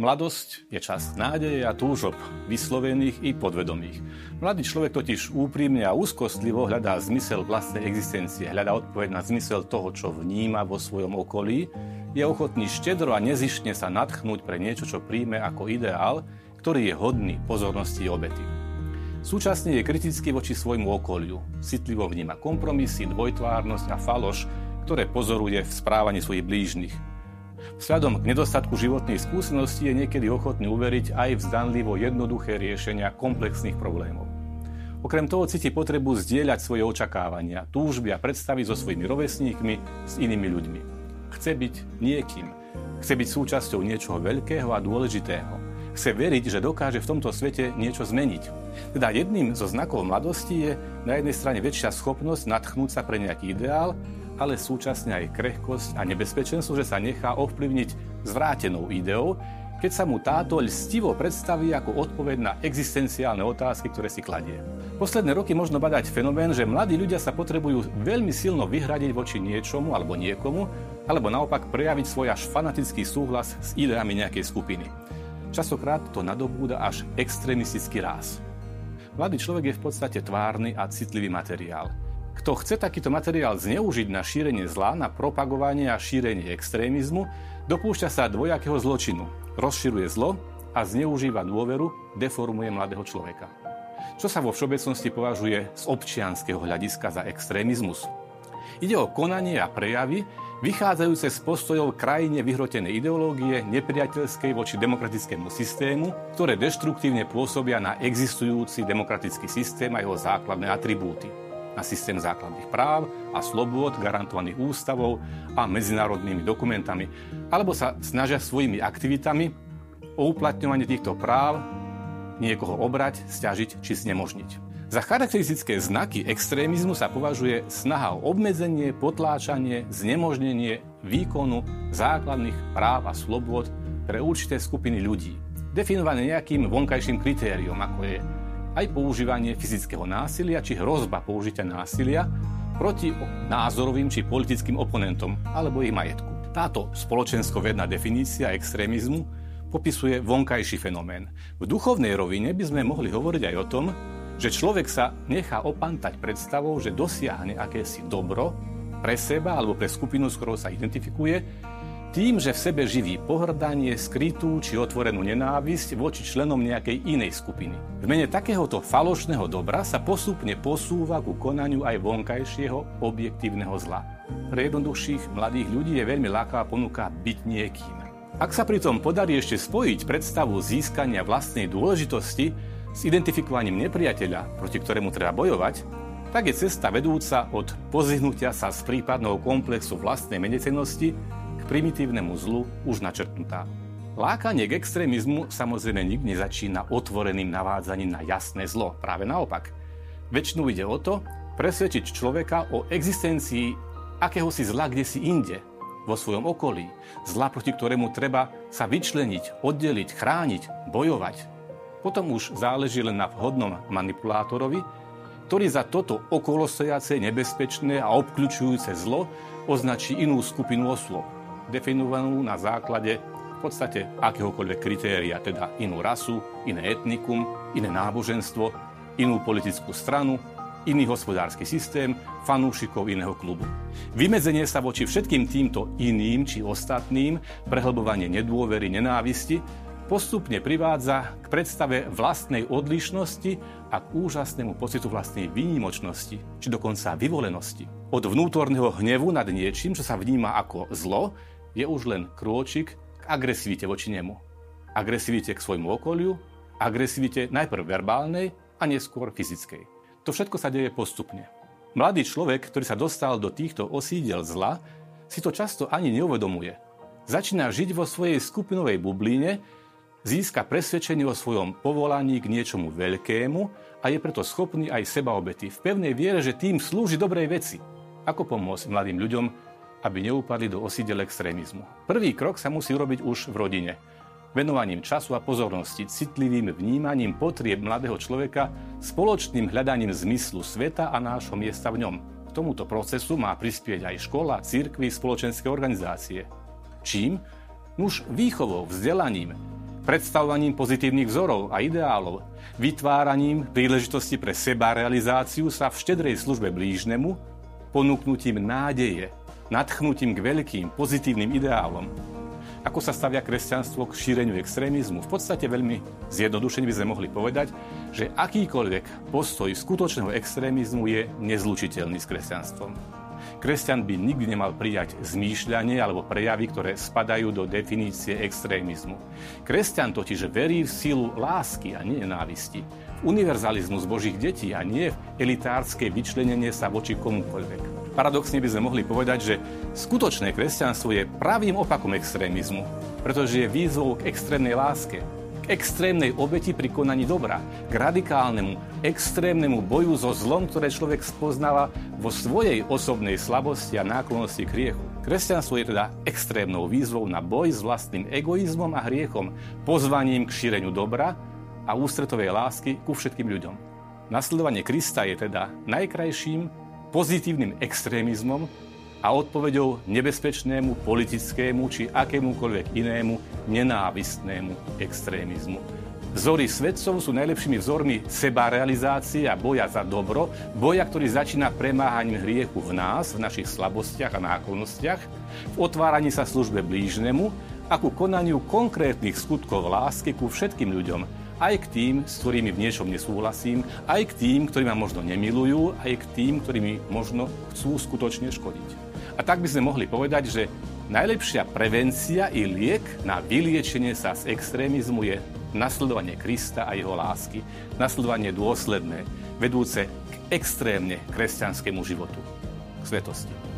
Mladosť je čas nádeje a túžob, vyslovených i podvedomých. Mladý človek totiž úprimne a úzkostlivo hľadá zmysel vlastnej existencie, hľadá odpoveď na zmysel toho, čo vníma vo svojom okolí, je ochotný štedro a nezišne sa nadchnúť pre niečo, čo príjme ako ideál, ktorý je hodný pozornosti obety. Súčasne je kritický voči svojmu okoliu, citlivo vníma kompromisy, dvojtvárnosť a faloš, ktoré pozoruje v správaní svojich blížnych, Vzhľadom k nedostatku životnej skúsenosti je niekedy ochotný uveriť aj v zdanlivo jednoduché riešenia komplexných problémov. Okrem toho cíti potrebu zdieľať svoje očakávania, túžby a predstavy so svojimi rovesníkmi, s inými ľuďmi. Chce byť niekým. Chce byť súčasťou niečoho veľkého a dôležitého. Chce veriť, že dokáže v tomto svete niečo zmeniť. Teda jedným zo znakov mladosti je na jednej strane väčšia schopnosť natchnúť sa pre nejaký ideál ale súčasne aj krehkosť a nebezpečenstvo, že sa nechá ovplyvniť zvrátenou ideou, keď sa mu táto lstivo predstaví ako odpoveď na existenciálne otázky, ktoré si kladie. Posledné roky možno badať fenomén, že mladí ľudia sa potrebujú veľmi silno vyhradiť voči niečomu alebo niekomu, alebo naopak prejaviť svoj až fanatický súhlas s ideami nejakej skupiny. Častokrát to nadobúda až extrémistický ráz. Mladý človek je v podstate tvárny a citlivý materiál. Kto chce takýto materiál zneužiť na šírenie zla, na propagovanie a šírenie extrémizmu, dopúšťa sa dvojakého zločinu. Rozširuje zlo a zneužíva dôveru, deformuje mladého človeka. Čo sa vo všeobecnosti považuje z občianského hľadiska za extrémizmus? Ide o konanie a prejavy, vychádzajúce z postojov krajine vyhrotenej ideológie, nepriateľskej voči demokratickému systému, ktoré deštruktívne pôsobia na existujúci demokratický systém a jeho základné atribúty na systém základných práv a slobôd garantovaných ústavou a medzinárodnými dokumentami, alebo sa snažia svojimi aktivitami o uplatňovanie týchto práv niekoho obrať, stiažiť či znemožniť. Za charakteristické znaky extrémizmu sa považuje snaha o obmedzenie, potláčanie, znemožnenie výkonu základných práv a slobôd pre určité skupiny ľudí, definované nejakým vonkajším kritériom, ako je aj používanie fyzického násilia či hrozba použitia násilia proti názorovým či politickým oponentom alebo ich majetku. Táto spoločensko-vedná definícia extrémizmu popisuje vonkajší fenomén. V duchovnej rovine by sme mohli hovoriť aj o tom, že človek sa nechá opantať predstavou, že dosiahne akési dobro pre seba alebo pre skupinu, s ktorou sa identifikuje, tým, že v sebe živí pohrdanie, skrytú či otvorenú nenávisť voči členom nejakej inej skupiny. V mene takéhoto falošného dobra sa postupne posúva ku konaniu aj vonkajšieho objektívneho zla. Pre jednoduchších mladých ľudí je veľmi lákavá ponuka byť niekým. Ak sa pritom podarí ešte spojiť predstavu získania vlastnej dôležitosti s identifikovaním nepriateľa, proti ktorému treba bojovať, tak je cesta vedúca od pozihnutia sa z prípadného komplexu vlastnej menecennosti primitívnemu zlu už načrtnutá. Lákanie k extrémizmu samozrejme nikdy nezačína otvoreným navádzaním na jasné zlo. Práve naopak. Väčšinu ide o to, presvedčiť človeka o existencii akéhosi zla kde si inde, vo svojom okolí. Zla, proti ktorému treba sa vyčleniť, oddeliť, chrániť, bojovať. Potom už záleží len na vhodnom manipulátorovi, ktorý za toto okolostojace, nebezpečné a obklúčujúce zlo označí inú skupinu osôb definovanú na základe v podstate akéhokoľvek kritéria, teda inú rasu, iné etnikum, iné náboženstvo, inú politickú stranu, iný hospodársky systém, fanúšikov iného klubu. Vymedzenie sa voči všetkým týmto iným či ostatným, prehlbovanie nedôvery, nenávisti, postupne privádza k predstave vlastnej odlišnosti a k úžasnému pocitu vlastnej výnimočnosti, či dokonca vyvolenosti. Od vnútorného hnevu nad niečím, čo sa vníma ako zlo, je už len krôčik k agresivite voči nemu. Agresivite k svojmu okoliu, agresivite najprv verbálnej a neskôr fyzickej. To všetko sa deje postupne. Mladý človek, ktorý sa dostal do týchto osídel zla, si to často ani neuvedomuje. Začína žiť vo svojej skupinovej bubline, získa presvedčenie o svojom povolaní k niečomu veľkému a je preto schopný aj sebaobety v pevnej viere, že tým slúži dobrej veci. Ako pomôcť mladým ľuďom aby neupadli do osídel extrémizmu. Prvý krok sa musí urobiť už v rodine. venovaním času a pozornosti, citlivým vnímaním potrieb mladého človeka, spoločným hľadaním zmyslu sveta a nášho miesta v ňom. K tomuto procesu má prispieť aj škola, církvy, spoločenské organizácie. Čím? Nuž výchovou, vzdelaním, predstavovaním pozitívnych vzorov a ideálov, vytváraním príležitosti pre seba realizáciu sa v štedrej službe blížnemu, ponúknutím nádeje, nadchnutím k veľkým pozitívnym ideálom. Ako sa stavia kresťanstvo k šíreniu extrémizmu? V podstate veľmi zjednodušene by sme mohli povedať, že akýkoľvek postoj skutočného extrémizmu je nezlučiteľný s kresťanstvom. Kresťan by nikdy nemal prijať zmýšľanie alebo prejavy, ktoré spadajú do definície extrémizmu. Kresťan totiž verí v silu lásky a nenávisti, v univerzalizmus Božích detí a nie v elitárske vyčlenenie sa voči komukoľvek. Paradoxne by sme mohli povedať, že skutočné kresťanstvo je pravým opakom extrémizmu, pretože je výzvou k extrémnej láske, extrémnej obeti pri konaní dobra, k radikálnemu, extrémnemu boju so zlom, ktoré človek spoznáva vo svojej osobnej slabosti a náklonnosti k hriechu. Kresťanstvo je teda extrémnou výzvou na boj s vlastným egoizmom a hriechom, pozvaním k šíreniu dobra a ústretovej lásky ku všetkým ľuďom. Nasledovanie Krista je teda najkrajším pozitívnym extrémizmom, a odpovedou nebezpečnému politickému či akémukoľvek inému nenávistnému extrémizmu. Vzory svedcov sú najlepšími vzormi seba realizácie a boja za dobro, boja, ktorý začína premáhaním hriechu v nás, v našich slabostiach a náklonostiach, v otváraní sa službe blížnemu a ku konaniu konkrétnych skutkov lásky ku všetkým ľuďom, aj k tým, s ktorými v niečom nesúhlasím, aj k tým, ktorí ma možno nemilujú, aj k tým, ktorí mi možno chcú skutočne škodiť. A tak by sme mohli povedať, že najlepšia prevencia i liek na vyliečenie sa z extrémizmu je nasledovanie Krista a jeho lásky, nasledovanie dôsledné, vedúce k extrémne kresťanskému životu, k svetosti.